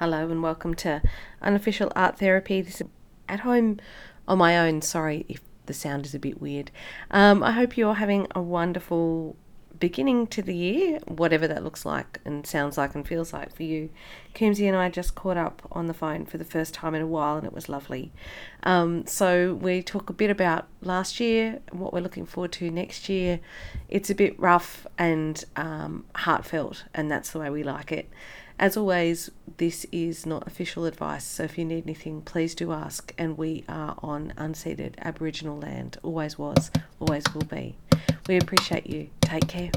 Hello and welcome to Unofficial Art Therapy. This is at home on my own. Sorry if the sound is a bit weird. Um, I hope you're having a wonderful beginning to the year, whatever that looks like and sounds like and feels like for you. Coombesy and I just caught up on the phone for the first time in a while and it was lovely. Um, so we talk a bit about last year, and what we're looking forward to next year. It's a bit rough and um, heartfelt, and that's the way we like it. As always, this is not official advice, so if you need anything, please do ask. And we are on unceded Aboriginal land, always was, always will be. We appreciate you. Take care.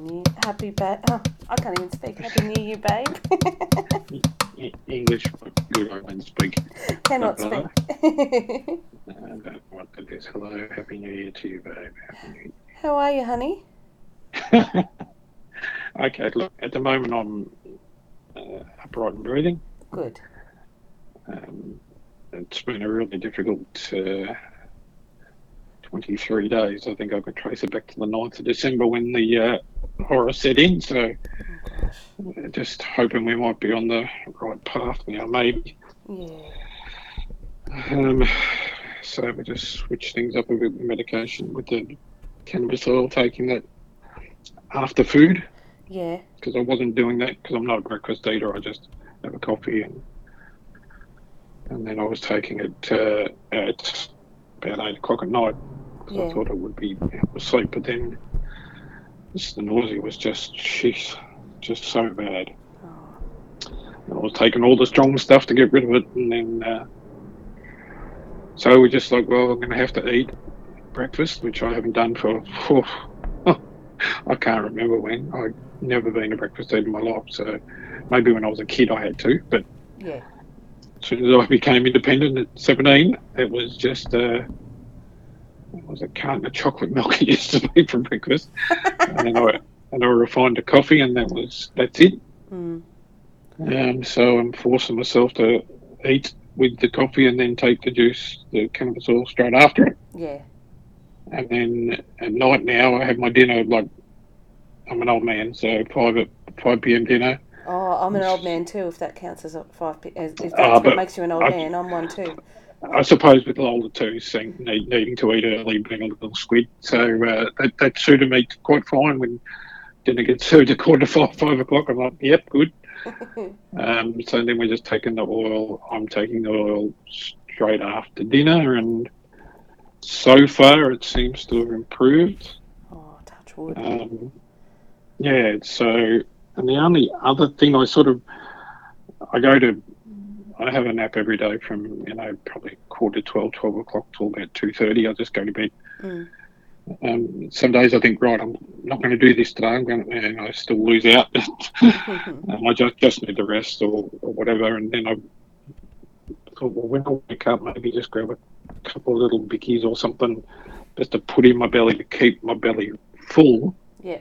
New happy ba- oh, I can't even speak. Happy New Year, babe. English, good I can speak. Cannot speak. Uh, don't want to do this. Hello, happy new year to you, babe. Happy New Year. How are you, honey? okay, look, at the moment I'm uh, upright and breathing. Good. Um, it's been a really difficult uh, 23 days. I think I could trace it back to the 9th of December when the uh, horror set in. So Oh, just hoping we might be on the right path now, maybe. Yeah. Um, so we just switched things up a bit with medication with the cannabis oil, taking that after food Yeah. because I wasn't doing that because I'm not a breakfast eater. I just have a coffee and and then I was taking it uh, at about eight o'clock at night 'cause Yeah. I thought it would be help me sleep, but then just the nausea was just sheesh, just so bad. Oh, I was taking all the strong stuff to get rid of it, and then uh, so we're just like, well, I'm going to have to eat breakfast, which I haven't done for, for I can't remember when. I've never been a breakfast eater in my life, so maybe when I was a kid I had to, but yeah. as soon as I became independent at 17, it was just uh, it was a carton of chocolate milk it used to be for breakfast, and then I and I refined a coffee, and that was that's it. Mm. Um, so I'm forcing myself to eat with the coffee and then take the juice, the cannabis oil straight after it. Yeah. And then at night now, I have my dinner like I'm an old man, so five at five p.m. dinner. Oh, I'm an old man too. If that counts as a five, p- as, if that's Ah, what makes you an old I- man, I'm one too. I suppose with the two saying need, needing to eat early, being a little squid, so uh, that, that suited me quite fine. When dinner gets served at quarter to five, five o'clock, I'm like, yep, good. Um, so then we're just taking the oil. I'm taking the oil straight after dinner, and so far it seems to have improved. oh, touch wood. Um, yeah. So, and the only other thing I sort of, I go to, I have a nap every day from you know probably quarter to 12, 12 o'clock till about two thirty. I just go to bed. Mm. Um, some days I think, right, I'm not going to do this today. I'm going, to, and I still lose out. um, I just just need the rest or, or whatever. And then I thought, well, when I wake up, maybe just grab a couple of little bickies or something, just to put in my belly to keep my belly full. yeah.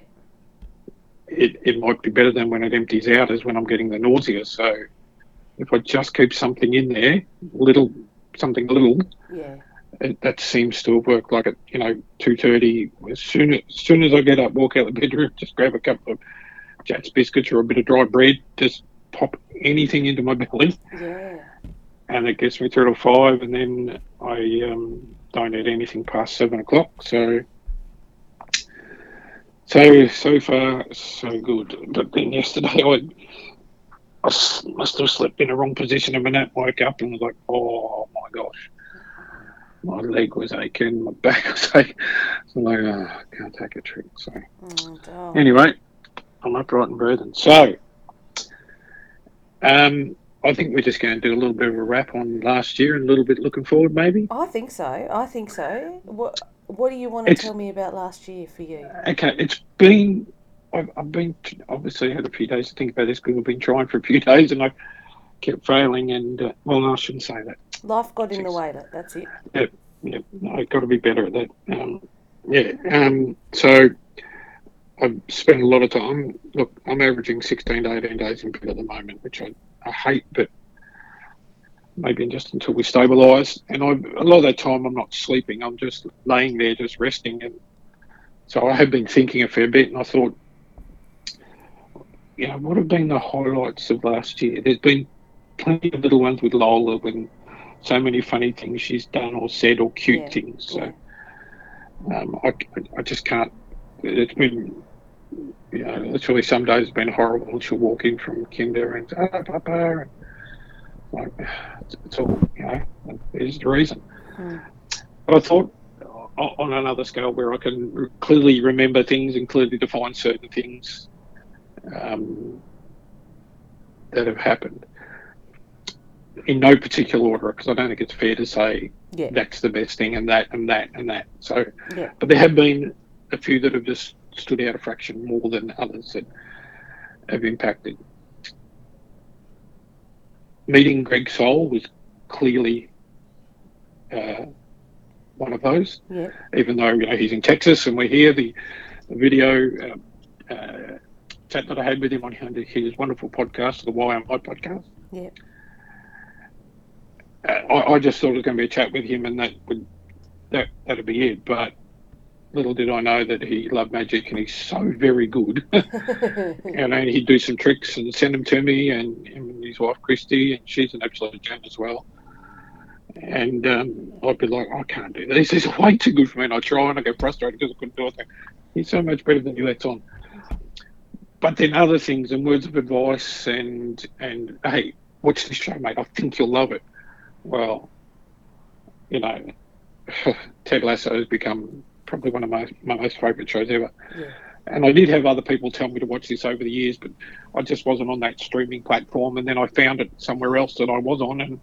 It it might be better than when it empties out, as when I'm getting the nausea. So if I just keep something in there, little something little, Yeah. it, that seems to have worked. Like at you know two thirty, as soon as, as soon as I get up, walk out the bedroom, just grab a couple of Jatz biscuits or a bit of dry bread, just pop anything into my belly, Yeah. and it gets me through to five, and then I um, don't eat anything past seven o'clock. So. So so far so good, but then yesterday I, I must have slept in the wrong position of my nap. Woke up and was like, oh my gosh, my leg was aching, my back was aching. So I'm like, oh, I can't take a trick. So Oh, anyway, I'm upright and breathing. So, um, I think we're just going to do a little bit of a wrap on last year and a little bit looking forward, maybe. I think so. I think so. What What do you want to It's- tell me about last year for you? Okay, it's been. I've, I've been obviously had a few days to think about this because I've been trying for a few days and I kept failing. And uh, well, no, I shouldn't say that. Life got in the way. that- That's it. Yeah, I've got to be better at that. Um, yeah. Um, so I've spent a lot of time. Look, I'm averaging 16 to 18 days in bed at the moment, which I, I hate, but maybe just until we stabilise. And I, a lot of that time, I'm not sleeping. I'm just laying there, just resting. And so I have been thinking a fair bit, and I thought, know, what have been the highlights of last year? There's been plenty of little ones with Lola and so many funny things she's done or said or cute Yeah, things. So yeah. um, I, I just can't. It's been, you know, literally some days have been horrible. She'll walk in from kinder and ah, papa, and like it's, it's all, you know, there's the reason. Mm. But I thought on another scale where I can clearly remember things and clearly define certain things um, that have happened in no particular order, because I don't think it's fair to say Yeah. that's the best thing and that and that and that. So, Yeah. but there have been a few that have just stood out a fraction more than others that have impacted. Meeting Greg Soul was clearly uh, one of those Yeah. even though you know he's in Texas and we're here. The, the video uh, uh, chat that I had with him on his wonderful podcast, the Why Am I podcast. Yeah. Uh, I, I just thought it was going to be a chat with him, and that would that that'd be it. But little did I know that he loved magic, and he's so very good. and then he'd do some tricks and send them to me, and him and his wife Christy, and she's an absolute gem as well. And um, I'd be like, I can't do this. This is way too good for me. And I try and I get frustrated because I couldn't do it. He's so much better than you. That's on. But then other things and words of advice and and hey, watch this show, mate. I think you'll love it. Well, you know, Ted Lasso has become probably one of my my most favourite shows ever. Yeah. And I did have other people tell me to watch this over the years, but I just wasn't on that streaming platform. And then I found it somewhere else that I was on, and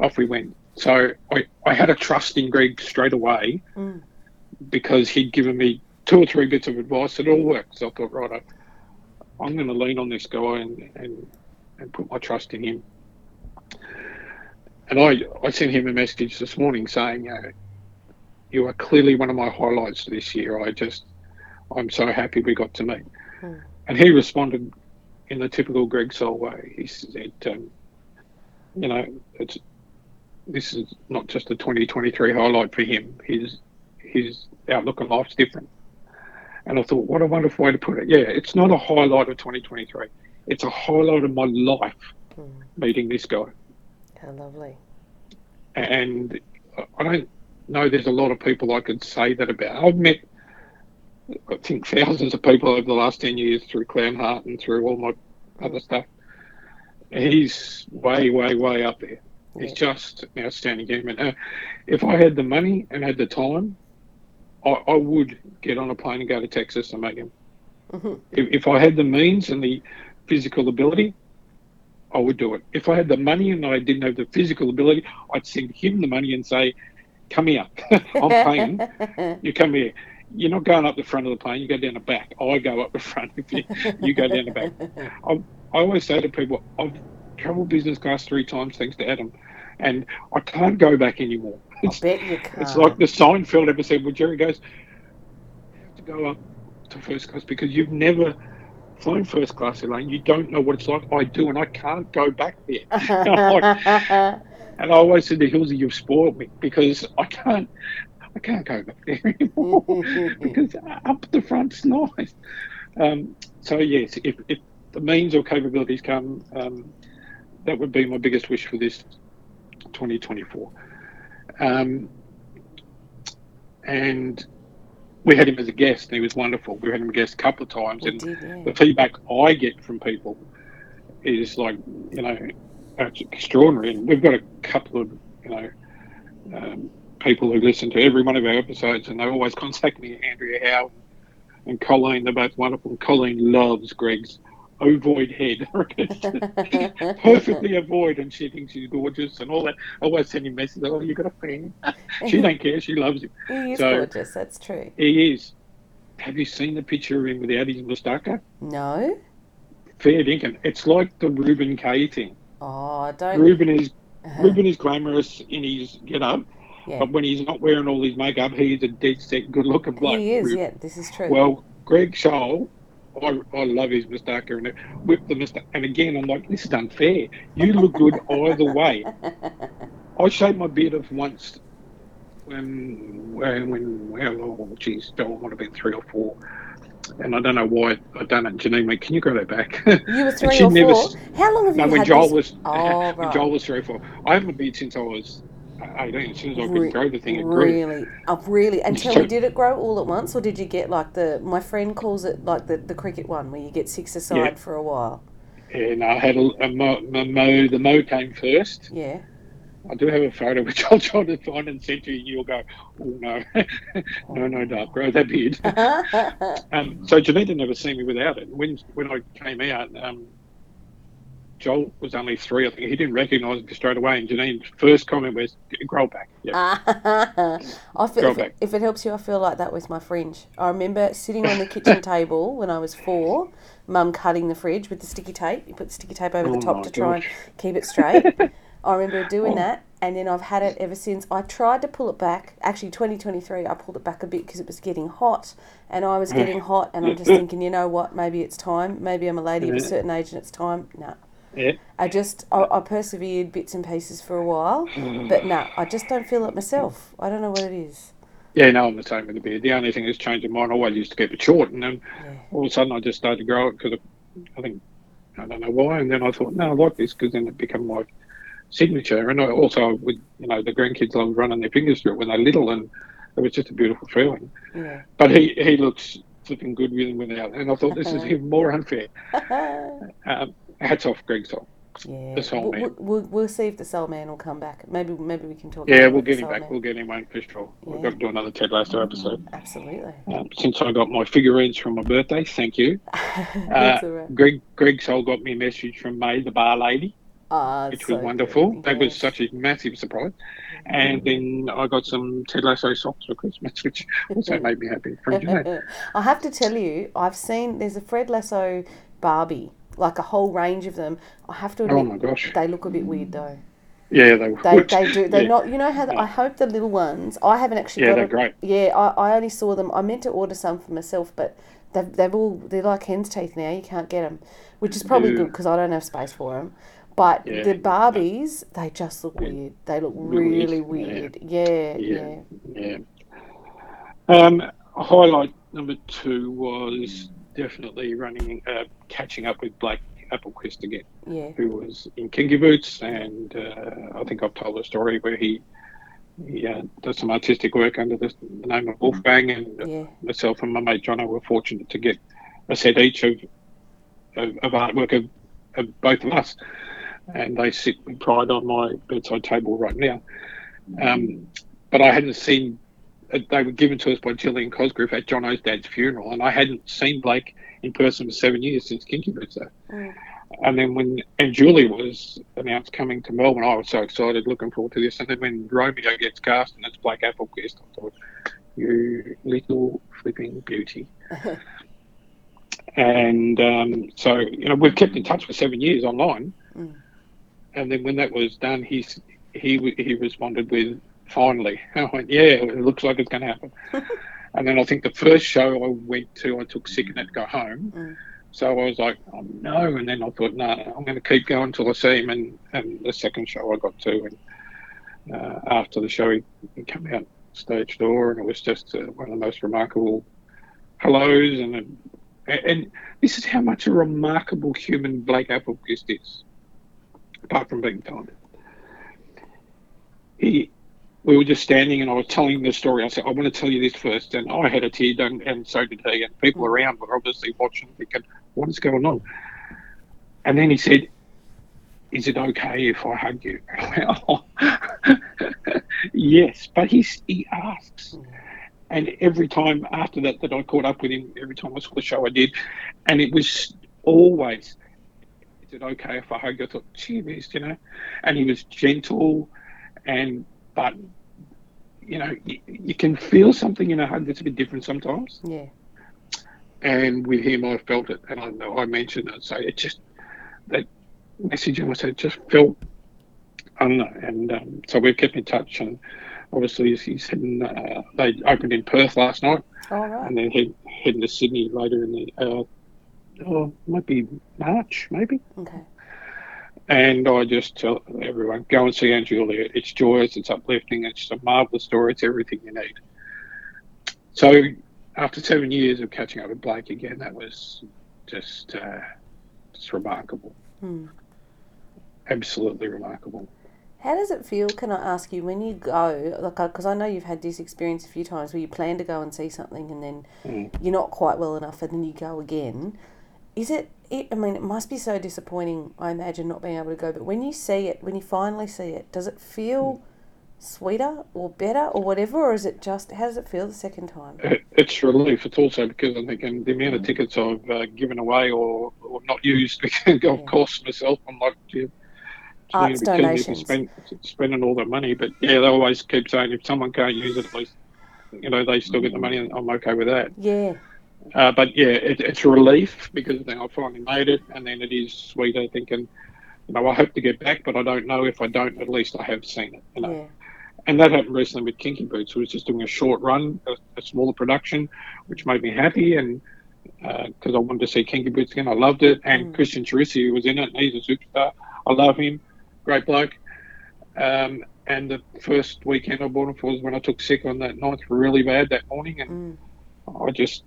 off we went. So I, I had a trust in Greg straight away Mm. because he'd given me two or three bits of advice that all worked. So I thought, right, I, I'm going to lean on this guy and, and, and put my trust in him. And I, I sent him a message this morning saying, you, know, you are clearly one of my highlights this year. I just, I'm so happy we got to meet. Hmm. And he responded in the typical Greg Sol way. He said, um, you know, it's this is not just a 2023 highlight for him. His his outlook on life's different. And I thought, what a wonderful way to put it. Yeah, it's not a highlight of 2023. It's a highlight of my life Mm. meeting this guy. How lovely. And I don't know there's a lot of people I could say that about. I've met, I think, thousands of people over the last 10 years through Clown Heart and through all my other stuff. He's way, way, way up there. He's Yeah. just an outstanding human. Uh, if I had the money and had the time, I, I would get on a plane and go to Texas and meet him. Mhm. If, if I had the means and the physical ability, I would do it. If I had the money and I didn't have the physical ability, I'd send him the money and say, "Come here, I'm paying. You come here. You're not going up the front of the plane. You go down the back. I go up the front. If you, you go down the back." I, I always say to people, I've traveled business class three times thanks to Adam, and I can't go back anymore. I It's, bet you can't. it's like the Seinfeld episode where Jerry goes, "You have to go up to first class because you've never flown first class, Elaine. You don't know what it's like. I do, and I can't go back there." And I always said to Hilsey, "You've spoiled me because I can't, I can't go back there anymore because up the front's nice." Um, so yes, if, if the means or capabilities come, um, that would be my biggest wish for this 2024. Um, and we had him as a guest, and he was wonderful. We had him a guest a couple of times, We and did, yeah. the feedback I get from people is like, you know, it's extraordinary. And we've got a couple of, you know, um, people who listen to every one of our episodes, and they always contact me, Andrea Howe and Colleen. They're both wonderful. Colleen loves Greg's ovoid head. Perfectly ovoid, and she thinks he's gorgeous and all that. I always send him messages, oh, you got a fan. she don't care. She loves him. He is So- gorgeous, that's true. He is. Have you seen the picture of him without his moustache? No? Fair dinkum. It's like the Reuben Kaye thing. Oh, I don't. Reuben is Reuben is glamorous in his get up, yeah. but when he's not wearing all his makeup, he's a dead set, good looking bloke. He is, Reuben. yeah, this is true. Well, Greg Scholl I, I love his moustache and whip the moustache. And again, I'm like, this is unfair. You look good either way. I shaved my beard off once when, when, when well, oh, geez, oh, I might have been three or four. And I don't know why I done it. Janine went, can you go that back? You were three or never four. How long have no, you when had Joel this? was Oh, when right. Joel was three or four. I haven't been since I was 18. As soon as I Re- grow the thing, it grew. Really, oh, really. Tell So- did it grow all at once, or did you get like the? My friend calls it like the, the cricket one, where you get six aside Yeah. for a while. Yeah. And I had a, a, mo, a mo. The mo came first. Yeah. I do have a photo which I'll try to find and send to you. and You'll go, oh no, no, no, don't grow that beard. Um, so Janita never seen me without it. When when I came out, um, Joel was only three. I think he didn't recognise me straight away. And Janine's first comment was, "Grow back." Yeah, I feel if, back. it, if it helps you, I feel like that was my fringe. I remember sitting on the kitchen table when I was four, Mum cutting the fridge with the sticky tape. You put the sticky tape over the Oh top my to try and keep it straight. I remember doing Oh. that, and then I've had it ever since. I tried to pull it back. Actually, 2023, I pulled it back a bit because it was getting hot, and I was getting hot, and I'm just thinking, you know what? Maybe it's time. Maybe I'm a lady of a certain age, and it's time. No. Yeah. I just I, I persevered bits and pieces for a while, but no, I just don't feel it myself. I don't know what it is. Yeah, no, I'm the same with the beard. The only thing that's changed in mine, I always used to keep it short, and then Yeah. all of a sudden I just started to grow it because I think I don't know why. And then I thought, no, I like this because then it became my signature. And I also, with you know, the grandkids love running their fingers through it when they're little, and it was just a beautiful feeling. Yeah. But he he looks flipping good with and without, and I thought this is even more unfair. Um, hats off, Greg Sol. yeah. The soul we'll, man. we'll, we'll, see if the soul man will come back. Maybe maybe we can talk. Yeah, we'll get him back. man. We'll get him one for sure. We've Yeah. got to do another Ted Lasso episode. Absolutely. Um, since I got my figurines from my birthday, thank you. Uh, right. Greg Greg Sol got me a message from May, the bar lady, Ah, which so was wonderful. good. That was such a massive surprise. And then I got some Ted Lasso socks for Christmas, which also made me happy. I have to tell you, I've seen there's a Ted Lasso Barbie, like a whole range of them. I have to Oh admit, my gosh! they look a bit weird though. Yeah, they They, would. they do. They're Yeah. not. You know how the, I hope the little ones. I haven't actually Yeah, got. they're a- great. Yeah, I, I only saw them. I meant to order some for myself, but they've, they've all they're like hen's teeth now. You can't get them, which is probably Yeah. good because I don't have space for them. But Yeah. the Barbies, they just look weird. They look really weird. Yeah, yeah. Yeah. Yeah. Um, highlight number two was definitely running, uh, catching up with Blake Appelqvist again, yeah. who was in Kinky Boots, and uh, I think I've told a story where he he uh, does some artistic work under the, the name of Wolfgang, and Yeah. myself and my mate Jono were fortunate to get a set each of of, of artwork of, of both of us, and they sit with pride on my bedside table right now. Um, but I hadn't seen. Uh, They were given to us by Gillian Cosgrove at Jono's dad's funeral, and I hadn't seen Blake in person for seven years since Kinky Boots. Mm. And then when & Juliet was announced coming to Melbourne, I was so excited, looking forward to this. And then when Romeo gets cast and it's Blake Appelqvist, I thought, you little flipping beauty. and um, so you know we've kept in touch for seven years online. Mm. And then when that was done, he's he he responded with finally. I went, yeah, it looks like it's going to happen. and then I think the first show I went to, I took sick and had to go home. Mm. So I was like, oh no. And then I thought, no, I'm going to keep going until I see him. And, and the second show I got to, and uh, after the show, he, he came out stage door, and it was just uh, one of the most remarkable hellos. And, and and this is how much a remarkable human Blake Appelqvist is, apart from being talented. He, we were just standing, and I was telling the story. I said, I want to tell you this first. And I had a tear done, and so did he. And people mm. around were obviously watching, thinking, what is going on? And then he said, Is it okay if I hug you? And I went, yes, but he's, he asks. Mm. And every time after that, that I caught up with him, every time I saw the show, I did. And it was always, Is it okay if I hug you? I thought, gee you know. And he was gentle, and, but, you know, you, you can feel something in a hug that's a bit different sometimes Yeah. and with him I felt it, and I, know I mentioned it. So it just that message, and I said, just felt, I don't know, and um, so we've kept in touch, and obviously he's, he's heading. Uh, they opened in Perth last night, All right. and then head, heading to Sydney later in the uh, oh, might be March, maybe. Okay. And I just tell everyone, go and see & Juliet. It's joyous, it's uplifting, it's a marvellous story, it's everything you need. So after seven years of catching up with Blake again, that was just uh, just remarkable. Hmm. Absolutely remarkable. How does it feel, can I ask you, when you go, like, because I know you've had this experience a few times where you plan to go and see something and then Mm. you're not quite well enough and then you go again. Is it, it, I mean, it must be so disappointing, I imagine, not being able to go, but when you see it, when you finally see it, does it feel hmm. sweeter or better or whatever, or is it just, how does it feel the second time? It- It's relief. It's also because I'm thinking the amount of hmm. tickets I've uh, given away or, or not used because Yeah. of course myself. I'm like, gee, Arts killing donations. Spend, spending all that money. But yeah, they always keep saying if someone can't use it, at least you know they still get the hmm. money, and I'm okay with that. Yeah. Uh, but yeah, it, it's a relief because then I finally made it, and then it is sweeter thinking, you know, I hope to get back, but I don't know if I don't. At least I have seen it. You know. Yeah. And that happened recently with Kinky Boots, who was just doing a short run, a, a smaller production, which made me happy. And because I wanted to see Kinky Boots again, I loved it. And Mm. Christian Charisiou was in it, and he's a superstar. I love him, great bloke. Um, and the first weekend I bought him for was when I took sick on that night, really bad that morning. And Mm. I just,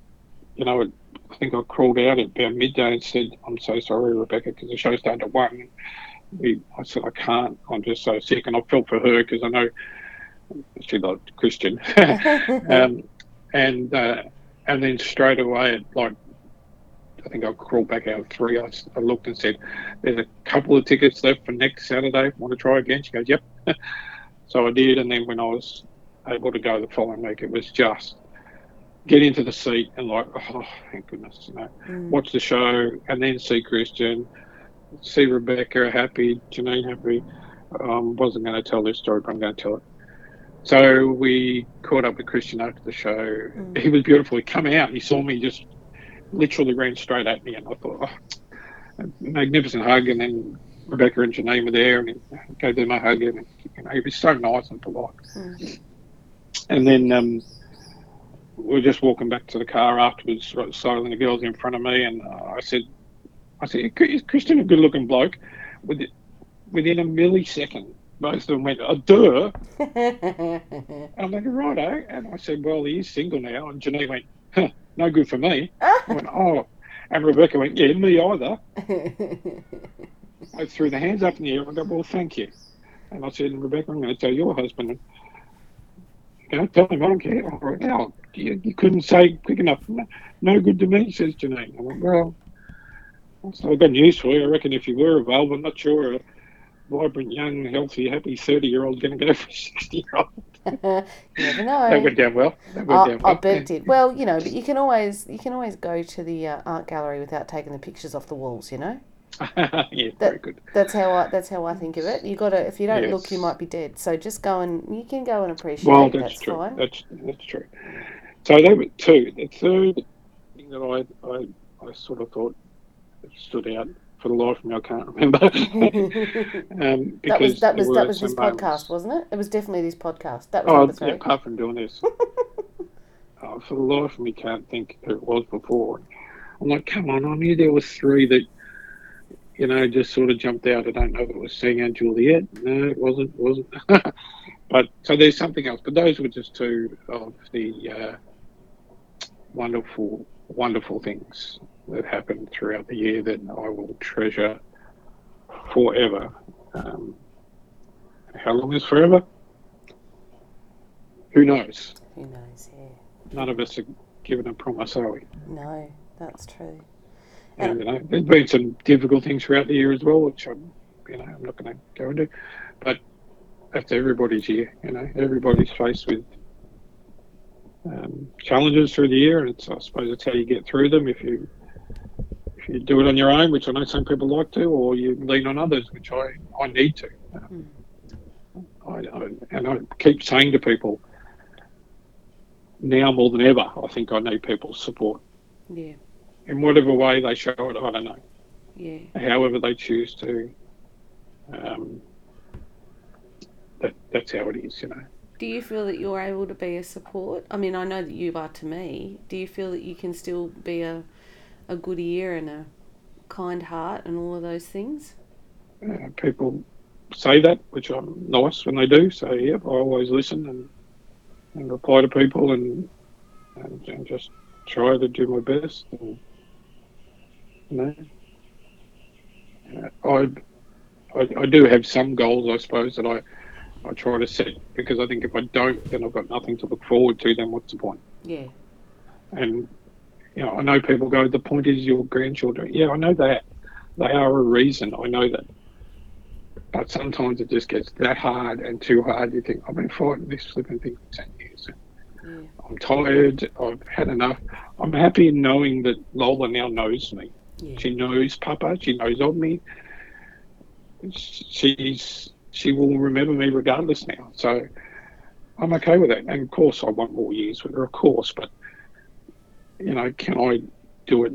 you know, I think I crawled out at about midday and said, I'm so sorry, Rebecca, because the show's down to one. We, I said, I can't. I'm just so sick. And I felt for her because I know she loved Christian. um, and uh, and then straight away, at like, I think I crawled back out at three. I, I looked and said, There's a couple of tickets left for next Saturday. Want to try again? She goes, Yep. so I did. And then when I was able to go the following week, it was just get into the seat and like, oh, thank goodness, you know, Mm. watch the show and then see Christian, see Rebecca happy, Janine happy. Um, wasn't going to tell this story, but I'm going to tell it. So we caught up with Christian after the show. Mm. He was beautiful. He come out, he saw me, just literally ran straight at me, and I thought, oh, a magnificent hug. And then Rebecca and Janine were there, and he gave them a hug, and you know, he was so nice and polite. Mm. And then um, we were just walking back to the car afterwards, right, the girls in front of me, and uh, I said, I said, is Christian a good-looking bloke? With within a millisecond, both of them went, oh, duh. And I'm like, righto. And I said, well, he is single now. And Janine went, huh, no good for me. I went, oh. And Rebecca went, yeah, me either. I threw the hands up in the air and I go, well, thank you. And I said, Rebecca, I'm going to tell your husband. You know, tell him I don't care. Right, now, you, you couldn't say quick enough. No, no good to me, says Janine. I went, well, so I've got news for you. I reckon if you were available, I'm not sure a vibrant, young, healthy, happy 30 year old going to go for a 60 year old. you never That know. went down well. That went I, down I well. bet it did. Well, you know, but you can always you can always go to the uh, art gallery without taking the pictures off the walls. You know, yeah, very good. that's how I that's how I think of it. You got to if you don't look, you might be dead. So just go and you can go and appreciate. Well, that's, that's, true. fine. That's that's true. So they were two. The third thing that I, I, I sort of thought stood out for the life of me, I can't remember. um, that was that was that was this moments- podcast, wasn't it? It was definitely this podcast. That was Oh, yeah, apart from doing this, oh, for the life of me, can't think who it was before. I'm like, come on, I knew there was three that, you know, just sort of jumped out. I don't know if it was seeing & Juliet. No, it wasn't. It wasn't. but so there's something else. But those were just two of the uh, wonderful, wonderful things that happened throughout the year that I will treasure forever. Um, how long is forever? Who knows? Who knows? Yeah. None of us are given a promise, are we? No, that's true. And you know, there's been some difficult things throughout the year as well, which I'm, you know, I'm not going to go into. But that's everybody's year. You know, everybody's faced with um, challenges through the year, and it's, I suppose it's how you get through them. If you if you do it on your own, which I know some people like to, or you lean on others, which I I need to. Um, I, I, and I keep saying to people now more than ever, I think I need people's support Yeah. in whatever way they show it. I don't know Yeah. however they choose to. Um, that that's how it is, you know. Do you feel that you're able to be a support? I mean, I know that you are to me. Do you feel that you can still be a a good ear and a kind heart and all of those things. Uh, people say that, which I'm nice when they do. So yeah, I always listen and and reply to people and and, and just try to do my best. And, you know, uh, I, I I do have some goals, I suppose, that I I try to set because I think if I don't, then I've got nothing to look forward to. Then what's the point? Yeah. And you know, I know people go, the point is your grandchildren. Yeah, I know that. They are a reason. I know that. But sometimes it just gets that hard and too hard. You think, I've been fighting this flipping thing for 10 years. Yeah. I'm tired. I've had enough. I'm happy in knowing that Lola now knows me. Yeah. She knows Papa. She knows of me. She's she will remember me regardless now. So I'm okay with that. And of course, I want more years with her, of course. But you know, can I do it?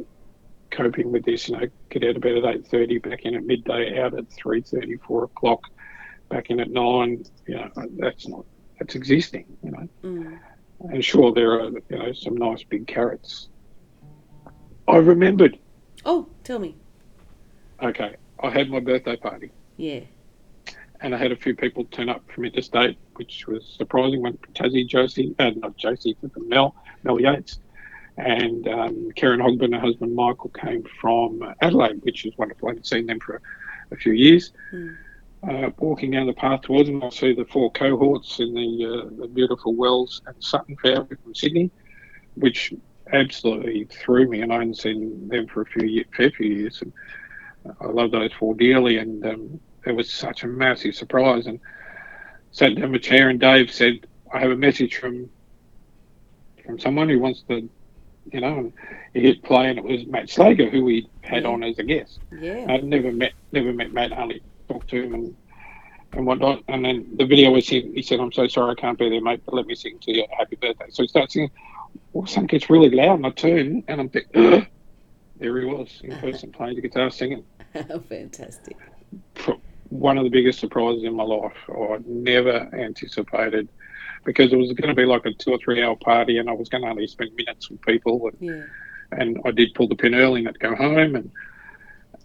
Coping with this, you know, get out of bed at eight thirty, back in at midday, out at three thirty, four o'clock, back in at nine. You know, that's not that's existing. You know, Mm. and sure there are you know some nice big carrots. I remembered. Oh, tell me. Okay, I had my birthday party. Yeah. And I had a few people turn up from interstate, which was surprising. When Tassie, Josie, uh, not Josie, but Mel, Mel Yates, and um, Karen Hogben, her husband Michael, came from Adelaide, which is wonderful. I hadn't seen them for a, a few years. Mm. Uh, walking down the path towards them, I see the four cohorts in the, uh, the beautiful Wells and Sutton family from Sydney, which absolutely threw me, and I hadn't seen them for a few ye- fair few years. And I love those four dearly, and um, it was such a massive surprise. And sat down in a chair, and Dave said, "I have a message from from someone who wants to." You know, and he hit play, and it was Matt Slager, who we had Yeah. on as a guest. Yeah. I'd never met never met Matt, only talked to him and and whatnot. And then the video was him. He said, "I'm so sorry I can't be there, mate, but let me sing to you happy birthday." So he starts singing. All of a sudden, gets really loud, and I turn and I'm thinking, there he was in person playing the guitar, singing. Fantastic. One of the biggest surprises in my life. I never anticipated because it was going to be like a two or three hour party, and I was going to only spend minutes with people. And Yeah. and I did pull the pin early and go home. And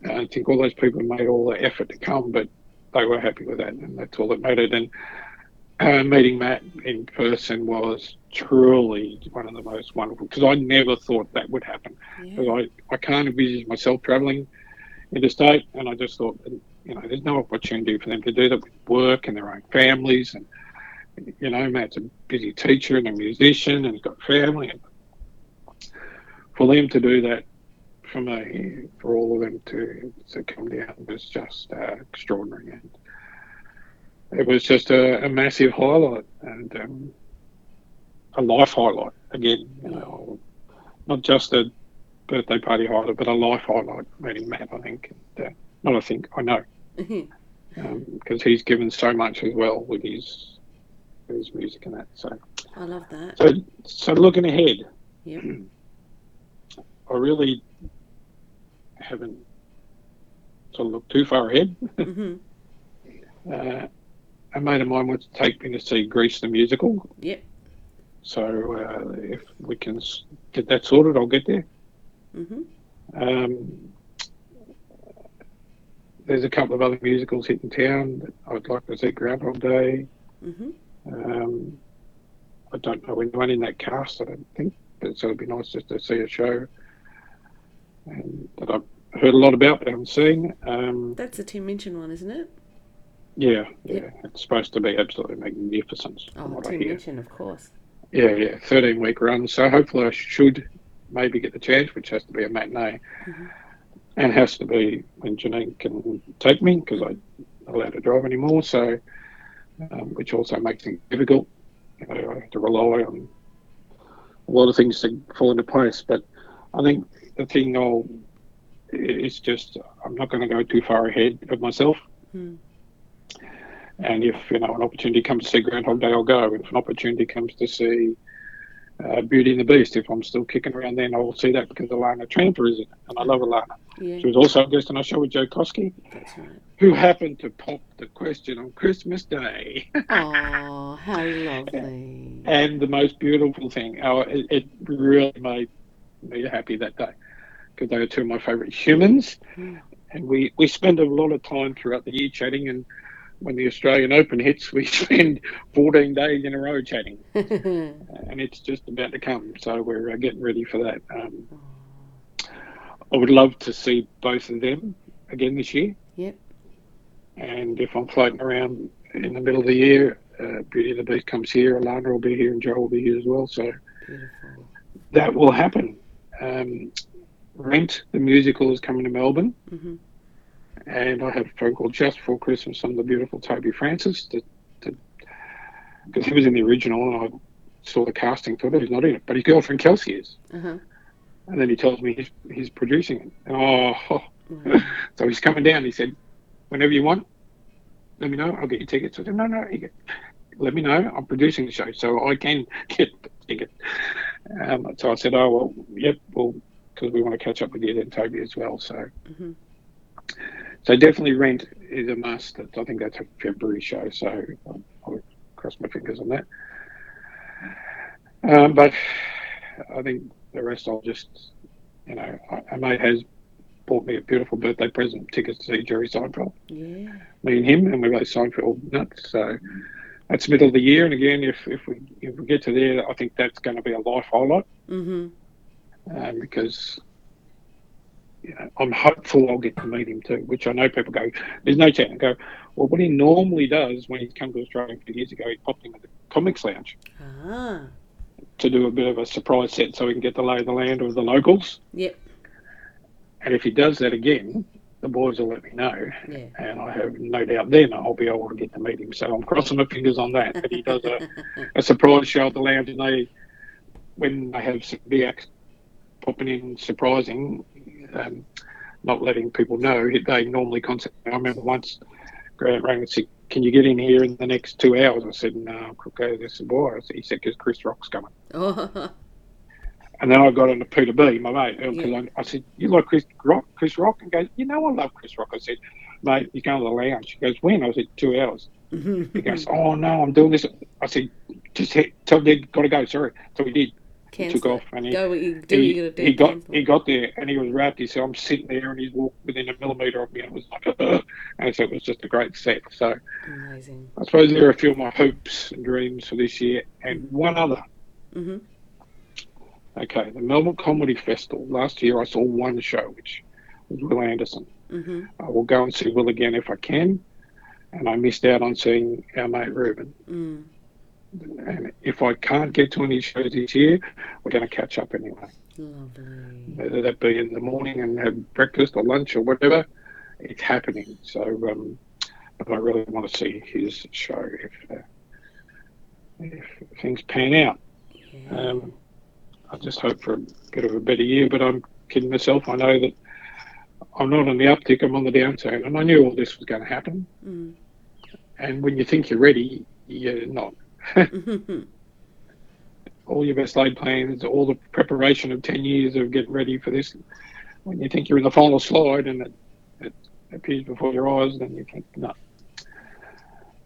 I think all those people made all the effort to come, but they were happy with that, and that's all that mattered. And uh, meeting Matt in person was truly one of the most wonderful because I never thought that would happen. Yeah. Because I, I can't envisage myself travelling interstate, and I just thought, you know, there's no opportunity for them to do that with work and their own families. And, you know, Matt's a busy teacher and a musician and he's got family. And for them to do that for me, for all of them to, to come down was just uh, extraordinary. And it was just a, a massive highlight and um, a life highlight again, you know, not just a birthday party highlight, but a life highlight meeting Matt, I think. And, uh, not I think, I know, because he's given so much as well with his with his music and that. So, I love that. so, so looking ahead, Yep. I really haven't sort of looked too far ahead. hmm Uh, a mate of mine wants to take me to see Grease the musical. Yep. So uh, if we can get that sorted, I'll get there. hmm Um, there's a couple of other musicals hitting town that I'd like to see Groundhog Day. hmm Um, I don't know anyone in that cast, I don't think, but so it'd be nice just to see a show and that I've heard a lot about but haven't seen. Um, That's a Tim Minchin one, isn't it? yeah, yeah, Yep. it's supposed to be absolutely magnificent Oh, Tim. Minchin, of course. Yeah, yeah, 13 week run. So hopefully I should maybe get the chance, which has to be a matinee. Mhm. And has to be when Janine can take me because I'm not allowed to drive anymore. So, um, which also makes things difficult. You know, I have to rely on a lot of things to fall into place. But I think the thing I'll, it's just, I'm not going to go too far ahead of myself. Hmm. And if you know an opportunity comes to see Groundhog Day, I'll go. If an opportunity comes to see uh, Beauty and the Beast, if I'm still kicking around, then I'll see that because Alana Tramper is in it, and I love Alana. Yeah, She was also a guest on our show with Joe Koski, right. who happened to pop the question on Christmas Day. Oh, how lovely. and the most beautiful thing, oh, it, it really made me happy that day. because they are two of my favourite humans. Mm. And we, we spend a lot of time throughout the year chatting. And when the Australian Open hits, we spend 14 days in a row chatting. and it's just about to come. So we're uh, getting ready for that. Um, I would love to see both of them again this year. Yep. And if I'm floating around in the middle of the year, uh, Beauty and the Beast comes here, Alana will be here, and Joe will be here as well. So Beautiful. that will happen. Um, Rent, the musical, is coming to Melbourne. hmm And I had a phone call just before Christmas from the beautiful Toby Francis because he was in the original and I saw the casting, thought oh, he's not in it, but his girlfriend Kelsey is. Uh-huh. And then he tells me he's, he's producing it. And, oh, Wow. so he's coming down. He said, whenever you want, let me know. I'll get you tickets. I said, no, no, you get, let me know. I'm producing the show, so I can get the ticket. Um, so I said, oh, well, yep, well, because we want to catch up with you and Toby as well. So, Mhm. So definitely Rent is a must. I think that's a February show, so I'll, I'll cross my fingers on that. Um, but I think the rest I'll just, you know, I, a mate has bought me a beautiful birthday present, tickets to see Jerry Seinfeld Yeah. me and him, and we're both Seinfeld nuts. So that's middle of the year, and again, if if we if we get to there, I think that's going to be a life highlight hmm um, because you know I'm hopeful I'll get to meet him too. Which I know people go, there's no chance. I go, well, what he normally does when he's come to Australia a few years ago, he popped into the Comics Lounge Ah. to do a bit of a surprise set so we can get the lay of the land of the locals. Yep. And if he does that again, the boys will let me know. Yeah. and I have no doubt then I'll be able to get to meet him. So I'm crossing my fingers on that. But he does a, a surprise show at the lounge, and they, when they have some acts popping in, surprising, um, not letting people know, they normally contact me. I remember once Grant rang and said, "Can you get in here in the next two hours?" I said, "No, okay." I said, "Why?" He said, "Because Chris Rock's coming." oh. And then I got on to Peter B, my mate, because Yeah. I, I said, "You like Chris Rock?" Chris Rock, and goes, "You know, I love Chris Rock." I said, "Mate, you go to the lounge." He goes, "When?" I said, two hours." He goes, "Oh no, I'm doing this." I said, "Just hit, tell Dad, got to go." Sorry, so he did. He Cancel took off, and he Go you do. he, you gotta do. he got cancel he got there, and he was wrapped. He said, "I'm sitting there," and he's walked within a millimeter of me, and it was like, and so it was just a great set. So Amazing. I suppose there are a few of my hopes and dreams for this year, and one other. Mm-hmm. Okay, the Melbourne Comedy Festival. Last year, I saw one show, which was Wil Anderson. hmm I will go and see Wil again if I can, and I missed out on seeing our mate Reuben. Mm. And if I can't get to any shows this year, we're going to catch up anyway. Lovely. Whether that be in the morning and have breakfast or lunch or whatever, it's happening. So, um, but I really want to see his show if uh, if things pan out. Yeah. Um, I just hope for a bit of a better year, but I'm kidding myself. I know that I'm not on the uptick, I'm on the downturn. and I knew all this was going to happen. Mm. And when you think you're ready, you're not. All your best laid plans, all the preparation of 10 years of getting ready for this, when you think you're in the final slide and it, it appears before your eyes, then you think, no.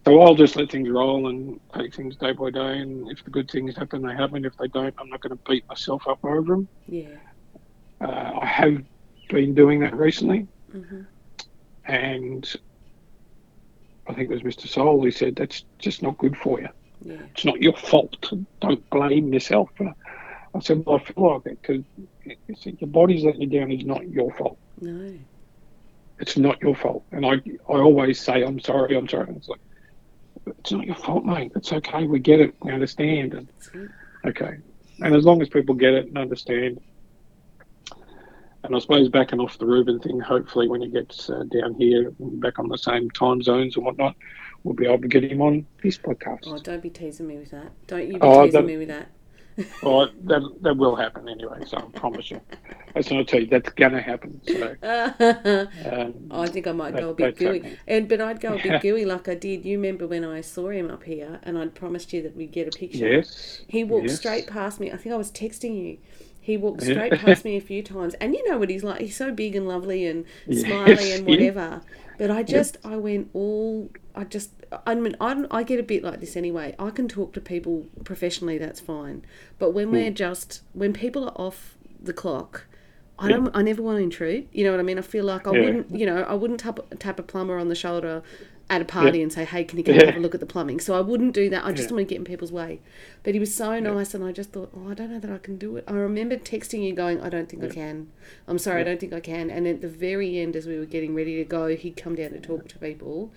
So I'll just let things roll and take things day by day. And if the good things happen, they happen. If they don't, I'm not going to beat myself up over them. yeah. Uh, I have been doing that recently, hmm and I think it was Mr. Soul who said that's just not good for you. Yeah. It's not your fault. Don't blame yourself. I said, well, I feel like it because your body's letting you down is not your fault. No. It's not your fault. And I, I always say, I'm sorry, I'm sorry. And it's like, it's not your fault, mate. It's okay. We get it. We understand. And, okay. And as long as people get it and understand, and I suppose backing off the Reuben thing, hopefully when he gets uh, down here, back on the same time zones and whatnot, we'll be able to get him on this podcast. Oh, don't be teasing me with that. Don't you be Oh, teasing that- me with that. Well, that that will happen anyway. So I promise you. That's not tell you. That's gonna happen. So um, I think I might That- go a bit gooey. And but I'd go a bit gooey like I did. You remember when I saw him up here and I'd promised you that we'd get a picture. yes, He walked yes. straight past me. I think I was texting you. He walked straight past me a few times. And you know what he's like. He's so big and lovely and Yes, smiley and yeah. whatever. But I just, I went all, I just, I mean, I, I get a bit like this anyway. I can talk to people professionally, that's fine. But when Hmm. we're just, when people are off the clock, I don't. I never want to intrude. You know what I mean? I feel like I Yeah. wouldn't. You know, I wouldn't tap tap a plumber on the shoulder at a party and say, "Hey, can you come Yeah. have a look at the plumbing?" So I wouldn't do that. I just Yeah. want to get in people's way. But he was so nice, and I just thought, "Oh, I don't know that I can do it." I remember texting you, going, "I don't think I can. I'm sorry, I don't think I can." And at the very end, as we were getting ready to go, he'd come down to talk to people.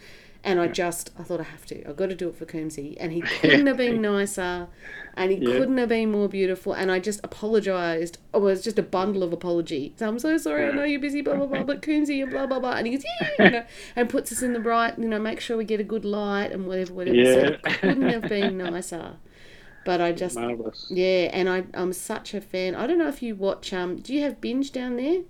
And I just, I thought I have to. I've got to do it for Coombesy. And he couldn't have been nicer, and he Yeah. couldn't have been more beautiful. And I just apologised. Oh, it was just a bundle of apology. So I'm so sorry. I know you're busy, blah blah blah. But Coombesy and blah blah blah. And he goes, yeah, you know, and puts us in the right, you know, make sure we get a good light and whatever, whatever. So Yeah. it couldn't have been nicer. But I just, Marvelous. yeah, and I, I'm such a fan. I don't know if you watch. Um, do you have binge down there?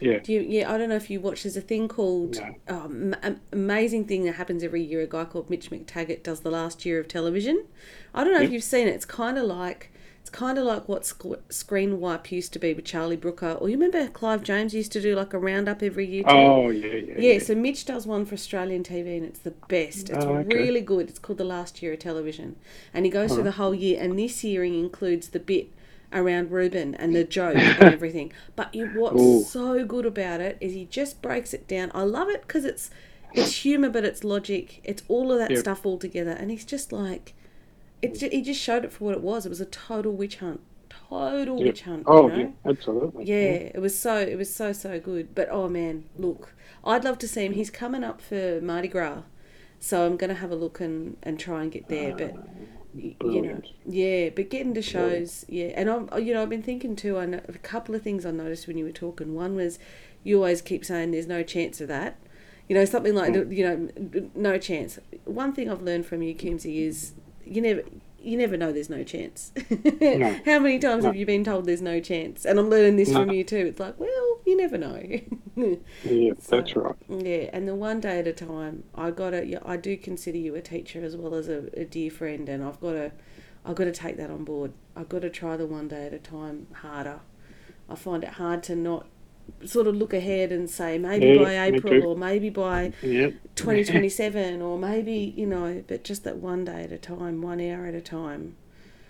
Yeah. Do you, yeah, I don't know if you watch. There's a thing called No. Um, am- amazing thing that happens every year. A guy called Mitch McTaggart does the last year of television. I don't know if you've seen it. It's kind of like it's kind of like what sc- Screenwipe used to be with Charlie Brooker. Or you remember Clive James used to do like a roundup every year. Too? Oh yeah, yeah. Yeah, so Mitch does one for Australian TV and it's the best. It's Oh, okay. really good. It's called The Last Year of Television. And he goes through the whole year and this year he includes the bit around Reuben and the joke and everything. But you, what's Ooh. so good about it is he just breaks it down. I love it because it's it's humor but it's logic. It's all of that Yep. stuff all together and he's just like it's he just showed it for what it was. It was a total witch hunt. Total Yeah. witch hunt. Oh you know? yeah, absolutely. Yeah, it was so it was so so good. But oh man, look, I'd love to see him. He's coming up for Mardi Gras, so I'm gonna have a look and and try and get there. But ah. Y- you know, yeah, but getting to shows, yeah. And I'm you know I've been thinking too. I know a couple of things I noticed when you were talking. One was you always keep saying there's no chance of that. You know something like you know no chance. One thing I've learned from you, Coombesy, is you never. You never know there's no chance. How many times No. have you been told there's no chance? And I'm learning this No. from you too. It's like, well, you never know. Yeah, that's right. yeah, and the one day at a time. I got to. Yeah, I do consider you a teacher as well as a, a dear friend, and I've got to. I've got to take that on board. I've got to try the one day at a time harder. I find it hard to not sort of look ahead and say maybe Yeah, by April or maybe by Yeah. 2027 or maybe you know, but just that one day at a time, one hour at a time.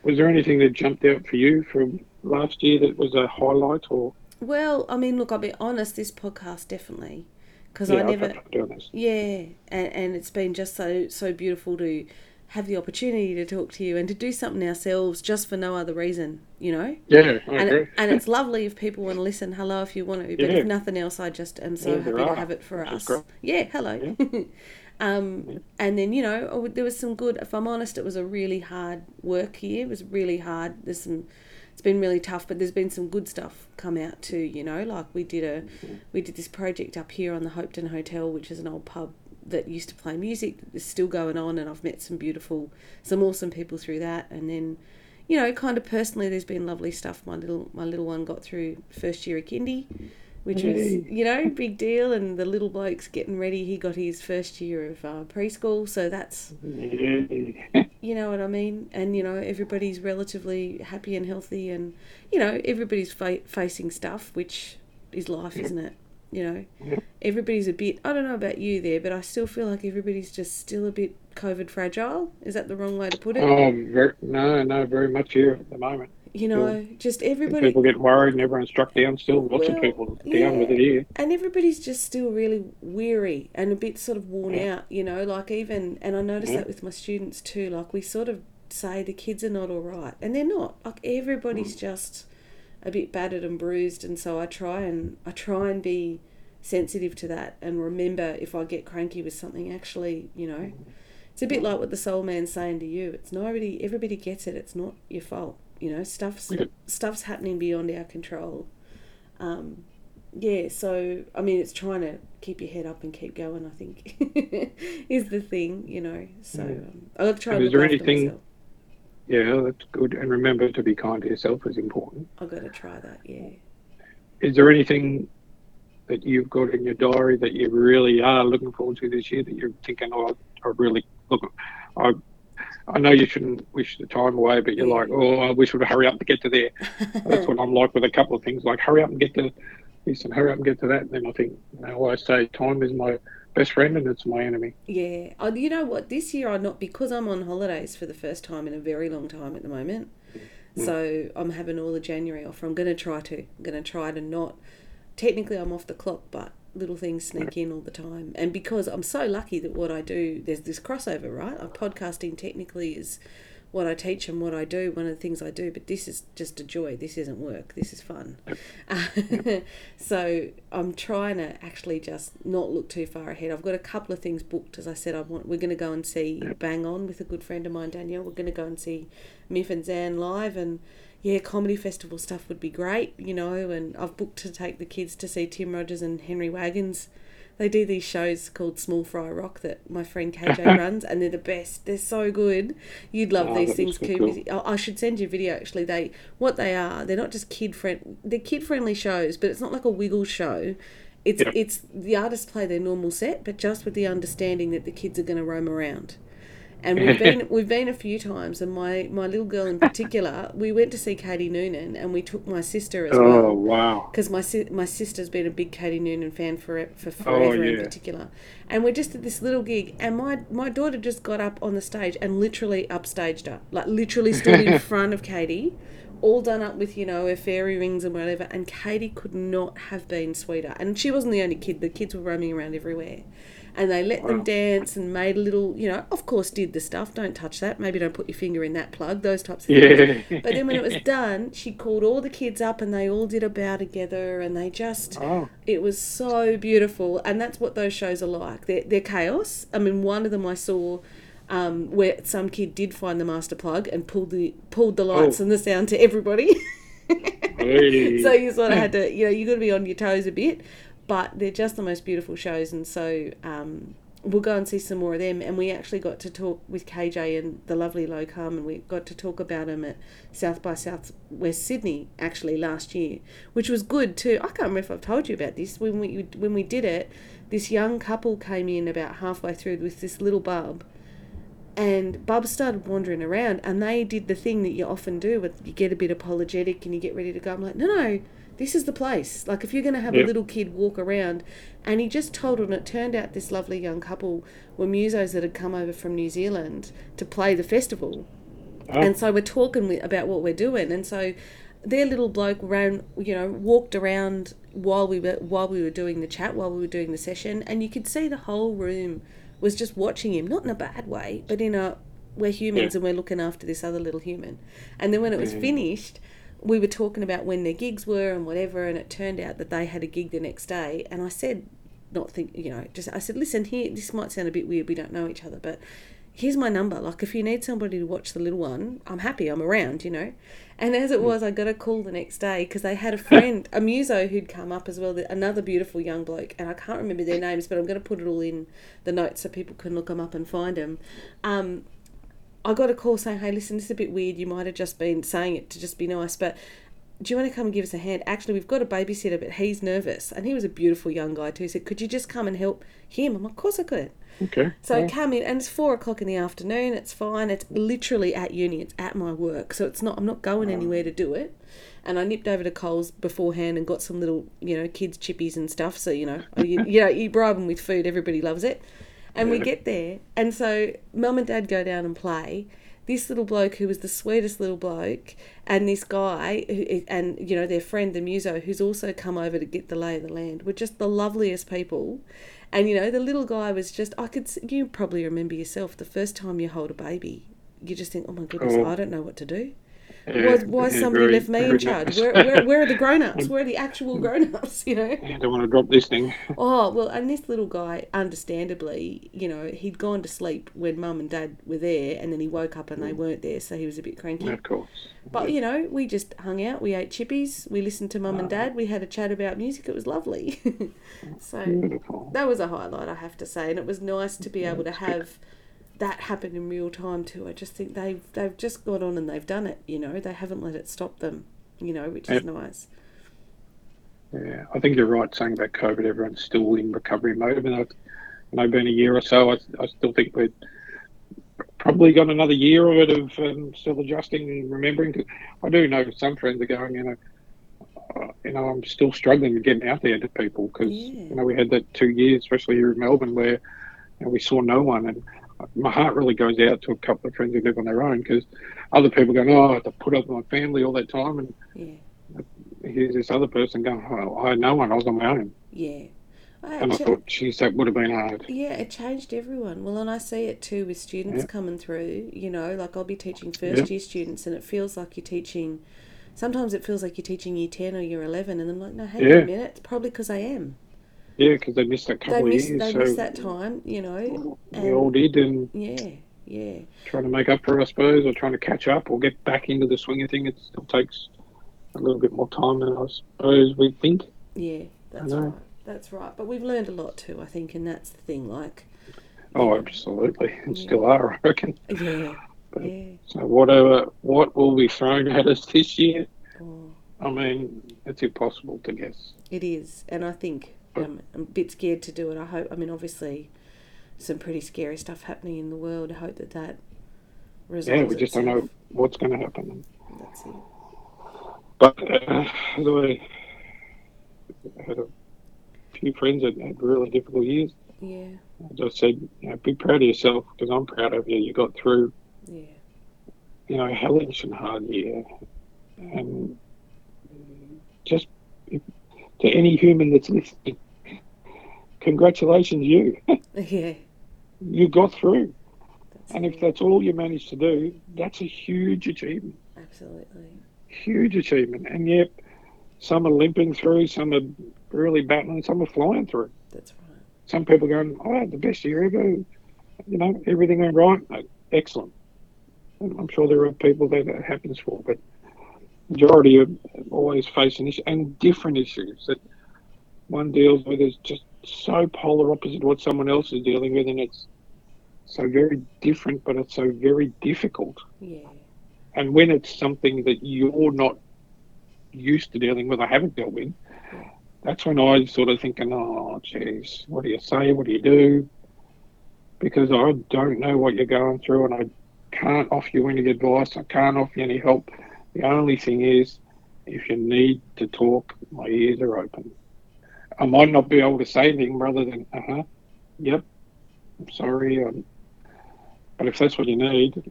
Was there anything that jumped out for you from last year that was a highlight or? Well, I mean, look, I'll be honest. This podcast definitely, because yeah, I never. had to do this. Yeah, and, and it's been just so so beautiful to have the opportunity to talk to you and to do something ourselves just for no other reason, you know. Yeah, I And it, and it's lovely if people want to listen. Hello, if you want to, but Yeah. if nothing else, I just am so Yeah, happy to have it for us. Yeah, hello. um, and then you know oh, there was some good. If I'm honest, it was a really hard work year. It was really hard. There's some. It's been really tough, but there's been some good stuff come out too. You know, like we did a, we did this project up here on the Hopetoun Hotel, which is an old pub that used to play music. It's still going on, and I've met some beautiful, some awesome people through that. And then, you know, kind of personally, there's been lovely stuff. My little my little one got through first year at kindy, which was you know big deal. And the little bloke's getting ready. He got his first year of uh, preschool, so that's you know what I mean. And you know everybody's relatively happy and healthy, and you know everybody's fa- facing stuff, which is life, isn't it? You know, everybody's a bit. I don't know about you there, but I still feel like everybody's just still a bit COVID fragile. Is that the wrong way to put it? Oh, very, no, no, very much here at the moment. You know, just everybody. People get worried and everyone's struck down still. Lots Well, of people down yeah. with it here. and everybody's just still really weary and a bit sort of worn Yeah. out, you know, like even, and I notice that with my students too, like we sort of say the kids are not all right, and they're not. Like everybody's Mm. just a bit battered and bruised, and so I try and I try and be sensitive to that and remember if I get cranky with something, actually, you know, it's a bit like what the soul man's saying to you. It's nobody, everybody gets it. It's not your fault. You know, stuff's stuff's happening beyond our control. Um, yeah, so I mean, it's trying to keep your head up and keep going. I think is the thing, you know. So um, I'll try and is there anything- Yeah, that's good. And remember to be kind to yourself is important. I've got to try that. Yeah. Is there anything that you've got in your diary that you really are looking forward to this year that you're thinking, oh, I really look, I, I know you shouldn't wish the time away, but you're like, oh, I wish we'd hurry up to get to there. That's what I'm like with a couple of things, like hurry up and get to this and hurry up and get to that. And then I think, you know, I say time is my best friend and it's my enemy. Yeah, oh, you know what? This year I'm not because I'm on holidays for the first time in a very long time at the moment. Mm. So I'm having all of January off. I'm going to try to. I'm going to try to not. Technically, I'm off the clock, but little things sneak in all the time. And because I'm so lucky that what I do, there's this crossover, right? Like podcasting technically is what I teach and what I do, one of the things I do, but this is just a joy. This isn't work. This is fun. so I'm trying to actually just not look too far ahead. I've got a couple of things booked. As I said, I want we're going to go and see Bang On with a good friend of mine, Danielle. We're going to go and see Miff and Zan live and yeah, comedy festival stuff would be great, you know, and I've booked to take the kids to see Tim Rogers and Henry Wagons they do these shows called Small Fry Rock that my friend KJ runs, and they're the best. They're so good. You'd love Oh, these things, Cooper. I I should send you a video. Actually, they what they are. They're not just kid friend. They're kid friendly shows, but it's not like a wiggle show. It's Yep. it's the artists play their normal set, but just with the understanding that the kids are going to roam around. And we've been we've been a few times, and my my little girl in particular, we went to see Katie Noonan, and we took my sister as well Oh wow! because my si- my sister's been a big Katie Noonan fan for for oh, forever in yeah. particular, and we're just at this little gig, and my my daughter just got up on the stage and literally upstaged her, like literally stood in front of Katie, all done up with you know her fairy rings and whatever, and Katie could not have been sweeter, and she wasn't the only kid; the kids were roaming around everywhere. And they let them dance and made a little, you know, of course, did the stuff. Don't touch that. Maybe don't put your finger in that plug. Those types of things. Yeah. But then when it was done, she called all the kids up and they all did a bow together and they just, Oh, it was so beautiful. And that's what those shows are like. They're, they're chaos. I mean, one of them I saw um, where some kid did find the master plug and pulled the pulled the lights Oh. and the sound to everybody. hey. so you sort of had to, you know, you got to be on your toes a bit. But they're just the most beautiful shows, and so um, we'll go and see some more of them. And we actually got to talk with KJ and the lovely Locum, and we got to talk about him at South by Southwest Sydney actually last year, which was good too. I can't remember if I've told you about this when we when we did it. This young couple came in about halfway through with this little bub, and Bub started wandering around, and they did the thing that you often do, with you get a bit apologetic and you get ready to go. I'm like, no, no, this is the place. Like, if you're going to have a little kid walk around, and he just told and it turned out this lovely young couple were musos that had come over from New Zealand to play the festival, Oh. and so we're talking about what we're doing, and so their little bloke ran, you know, walked around while we were while we were doing the chat, while we were doing the session, and you could see the whole room was just watching him, not in a bad way, but in a we're humans Yeah. and we're looking after this other little human. And then when it was finished, we were talking about when their gigs were and whatever, and it turned out that they had a gig the next day. And I said, not think, you know, just I said, listen, here, this might sound a bit weird, we don't know each other, but here's my number. Like, if you need somebody to watch the little one, I'm happy, I'm around, you know. And as it was, I got a call the next day because they had a friend, a muso who'd come up as well, another beautiful young bloke, and I can't remember their names, but I'm going to put it all in the notes so people can look them up and find them. Um, I got a call saying, "Hey, listen, this is a bit weird. You might have just been saying it to just be nice, but do you want to come and give us a hand? Actually, we've got a babysitter, but he's nervous, and he was a beautiful young guy too. He said, could you just come and help him? I'm like, of course I could. okay. So I come in, and it's four o'clock in the afternoon. It's fine. It's literally at uni. It's at my work, so it's not. I'm not going anywhere to do it. And I nipped over to Coles beforehand and got some little, you know, kids chippies and stuff. So you know, you, you know, you bribe them with food. Everybody loves it. And we get there, and so mum and dad go down and play. This little bloke who was the sweetest little bloke, and this guy, who, and you know their friend the muso, who's also come over to get the lay of the land, were just the loveliest people. And you know the little guy was just I could you probably remember yourself the first time you hold a baby, you just think oh my goodness Oh. I don't know what to do. Yeah, why why yeah, somebody very- left me in charge? nice. Where, where, where are the grown ups? Where are the actual grown ups? You know. I don't want to drop this thing. Oh, well, and this little guy, understandably, you know, he'd gone to sleep when mum and dad were there, and then he woke up and they mm. weren't there, so he was a bit cranky. Of course. But, you know, we just hung out, we ate chippies, we listened to mum and dad, we had a chat about music, it was lovely. so Beautiful. that was a highlight, I have to say, and it was nice to be able to have that happened in real time too. I just think they've they've just got on and they've done it, you know, they haven't let it stop them, you know, which is nice. Yeah, I think you're right saying about COVID. Everyone's still in recovery mode. I mean, I've, you know, been a year or so. I, I still think we've probably got another year of it of um, still adjusting and remembering. I do know some friends are going, you know, uh, you know, I'm still struggling with getting out there to people because Yeah. you know we had that two years, especially here in Melbourne, where you know, we saw no one, and my heart really goes out to a couple of friends who live on their own because other people going, oh, I have to put up with my family all that time, and Yeah. here's this other person going, oh, I had no one, I was on my own, Yeah. I and I thought, geez, that would have been hard. Yeah, it changed everyone. Well, and I see it too with students Yeah. coming through. You know, like I'll be teaching first year students, and it feels like you're teaching. Sometimes it feels like you're teaching year 10 or year 11, and I'm like, no, hang on Yeah. a minute. It's probably because I am. Yeah, because they missed that They couple of years, they so miss that time, you know. we all did, and Yeah, yeah, trying to make up for it, I suppose, or trying to catch up or get back into the swing of thing. It still takes a little bit more time than I suppose we think. yeah. That's right. That's right. But we've learned a lot too, I think, and that's the thing. Like, Oh, absolutely, and Yeah. still are, I reckon. yeah, But- yeah. So whatever, what will be thrown at us this year? Oh, I mean, it's impossible to guess. it is, and I think um, I'm a bit scared to do it. I hope. I mean, obviously, some pretty scary stuff happening in the world. I hope that that resolves. Yeah, we just don't know what's going to happen. That's it. But uh, I had a few friends that had really difficult years. Yeah, I just said, you know, be proud of yourself because I'm proud of you. You got through, yeah, you know, a hellish and hard year, and just to any human that's listening, congratulations, you. yeah. you got through, That's and if that's all you managed to do, that's a huge achievement. absolutely. Huge achievement, and yet some are limping through, some are really battling, some are flying through. That's right. Some people going, oh, "I had the best year ever." You know, everything went right. No, excellent. And I'm sure there are people that it happens for, but majority are always facing issues and different issues that one deals with is just so polar opposite to what someone else is dealing with, and it's so very different, but it's so very difficult. Yeah, And when it's something that you're not used to dealing with or haven't dealt with, that's when I sort of thinking, oh, geez, what do you say? What do you do? Because I don't know what you're going through and I can't offer you any advice. I can't offer you any help. The only thing is, if you need to talk, my ears are open. I might not be able to say anything rather than, uh huh, yep, I'm sorry. Um, but if that's what you need,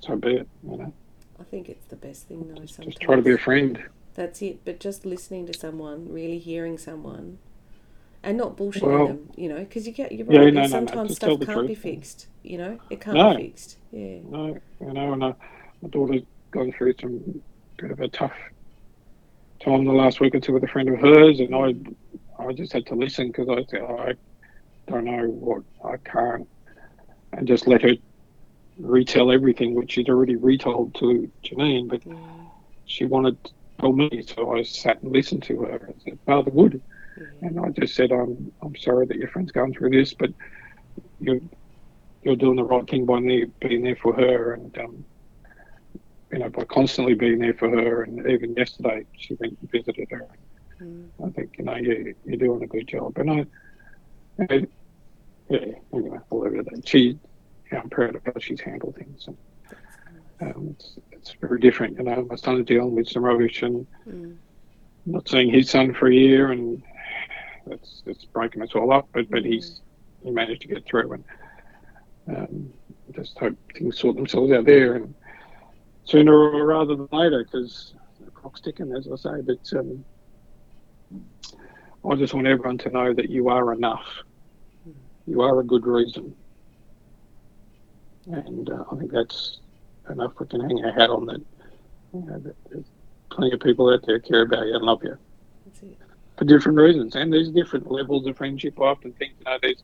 so be it. You know, I think it's the best thing though. Sometimes just try to be a friend. That's it. But just listening to someone, really hearing someone, and not bullshitting Well- them, you know, because you get you're Yeah, right. no, no, no, sometimes just stuff can't be fixed. You know, it can't No. be fixed. Yeah, No, you know, and uh, my daughter's gone through some bit of a tough time the last week or two with a friend of hers, and I, I just had to listen because I said "Oh, I don't know what I can't, and just let her retell everything which she'd already retold to Janine, but yeah, she wanted to tell me, so I sat and listened to her. I said, Father would, yeah, and I just said, I'm I'm sorry that your friend's going through this, but you're you're doing the right thing by being there for her, and um, you know by constantly being there for her. And even yesterday, she went and visited her. mm, I think you know you you're doing a good job, and I, I yeah, anyway, I'll leave that. She, I'm proud of how she's handled things. And, um, it's, it's very different, you know. My son's dealing with some rubbish and mm, not seeing his son for a year, and that's it's breaking us all up. But but he's he managed to get through, and um, just hope things sort themselves out there, and sooner or rather than later, because the clock's ticking, as I say. But um, I just want everyone to know that you are enough. You are a good reason, and uh, I think that's enough. We can hang our hat on that. You know, that there's plenty of people out there care about you and love you for different reasons, and there's different levels of friendship. I often think, you know, there's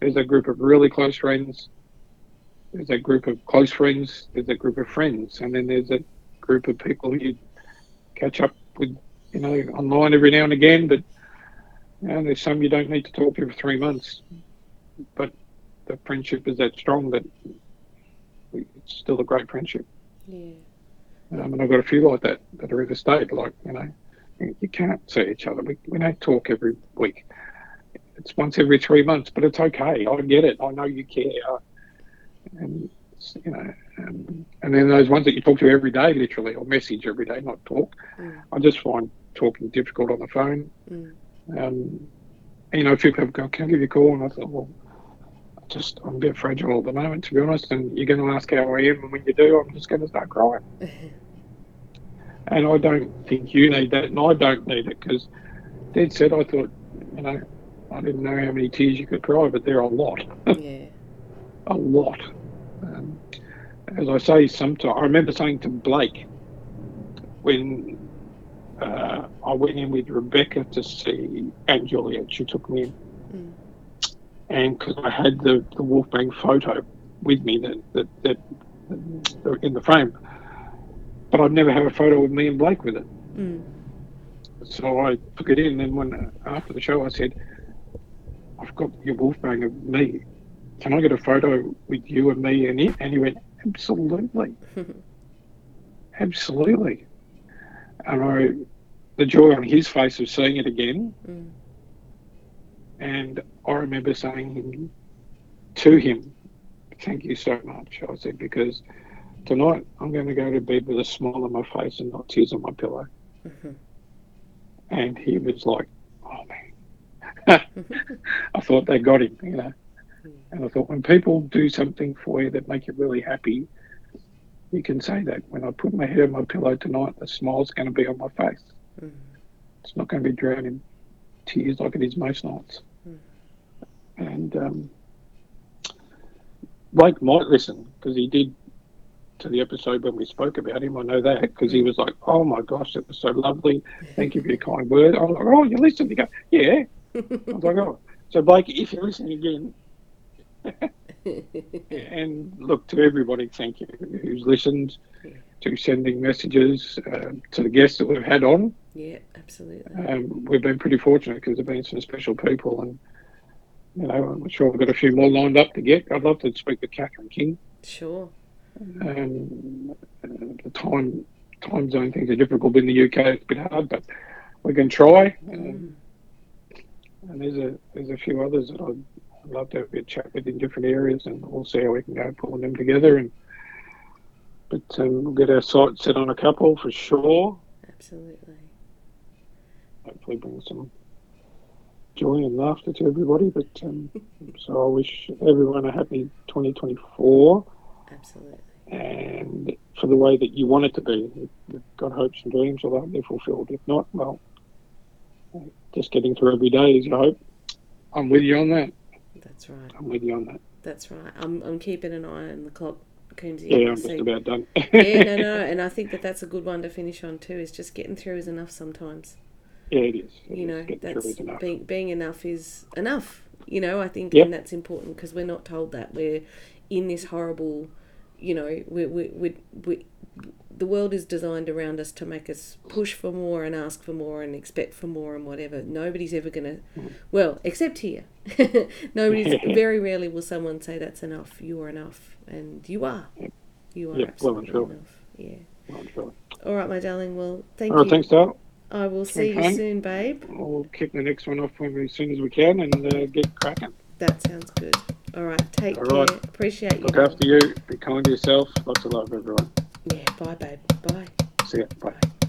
there's a group of really close friends, there's a group of close friends, there's a group of friends, and then there's a group of people you catch up with, you know, online every now and again. But you know, there's some you don't need to talk to for three months, but the friendship is that strong that it's still a great friendship. Yeah, Um, and I've got a few like that that are interstate. Like you know, you can't see each other. We, we don't talk every week. It's once every three months, but it's okay. I get it. I know you care. And you know, um, and then those ones that you talk to every day, literally, or message every day, not talk. Mm. I just find talking difficult on the phone. mm, Um, and, you know, a few people go, "Can I give you a call?" And I thought, well, just I'm a bit fragile at the moment, to be honest. And you're going to ask how I am, and when you do, I'm just going to start crying. and I don't think you need that, and I don't need it because Dad said I thought, you know, I didn't know how many tears you could cry, but there are a lot, yeah. a lot. Um, as I say, sometimes I remember saying to Blake when uh, I went in with Rebecca to see & Juliet, she took me in Mm. and because I had the, the Wolfgang photo with me that, that, that, that in the frame, but I'd never have a photo of me and Blake with it. Mm. So I took it in, and when after the show, I said, "I've got your Wolfgang of me. Can I get a photo with you and me and it?" And he went, "Absolutely, absolutely." And I, the joy on his face of seeing it again, Mm. And I remember saying to him, Thank you so much. I said, Because tonight I'm going to go to bed with a smile on my face and not tears on my pillow. Mhm. And he was like, Oh, man. I thought they got him, you know. And I thought, when people do something for you that make you really happy, you can say that. When I put my head on my pillow tonight, the smile's going to be on my face. Mhm. It's not going to be drowned in tears like it is most nights. Mm. And um, Blake might listen because he did to the episode when we spoke about him. I know that because he was like, "Oh my gosh, it was so lovely. Thank you for your kind word." I was like, "Oh, you listened?" He goes, "Yeah." I was like, "Oh." So Blake, if you're listening again, and look to everybody, thank you who's listened, Yeah. to sending messages uh, to the guests that we've had on. yeah, absolutely. Um, we've been pretty fortunate because there've been some special people, and you know, I'm sure we've got a few more lined up to get. I'd love to speak to Catherine King. Sure. Um, the time time zone things are difficult in the UK. It's a bit hard, but we can try. Um, and there's a there's a few others that I'd, I'd love to have a chat with in different areas, and we'll see how we can go pulling them together. And but um, we'll get our sights set on a couple for sure. Absolutely. hopefully bring some joy and laughter to everybody. But um, so I wish everyone a happy 2024 Absolutely. and for the way that you want it to be. If you've got hopes and dreams, I hope they're fulfilled. If not, well, just getting through every day is your hope. I'm with you on that. That's right. I'm with you on that. That's right. I'm, I'm keeping an eye on the clock, Coombesy. Yeah, I'm just about done. yeah, no, no, and I think that that's a good one to finish on too. Is just getting through is enough sometimes. yeah, it is. It You know, that's enough. being being enough is enough. You know, I think, Yep. and that's important because we're not told that we're in this horrible. You know, we we we. The world is designed around us to make us push for more and ask for more and expect for more and whatever. Nobody's ever going to, well, except here. Nobody's, very rarely will someone say that's enough, you are enough. And you are. You are Yeah, well absolutely truly. enough. Yeah. Well, sure. All right, my darling. Well, thank you. All right, you. thanks, Dale. I will see you soon, babe. We'll kick the next one off as soon as we can and uh, get cracking. That sounds good. All right, take All care. right. Appreciate you. Look after you. Be kind to yourself. Lots of love, everyone. Yeah, bye, babe. Bye. See ya. Bye. Bye.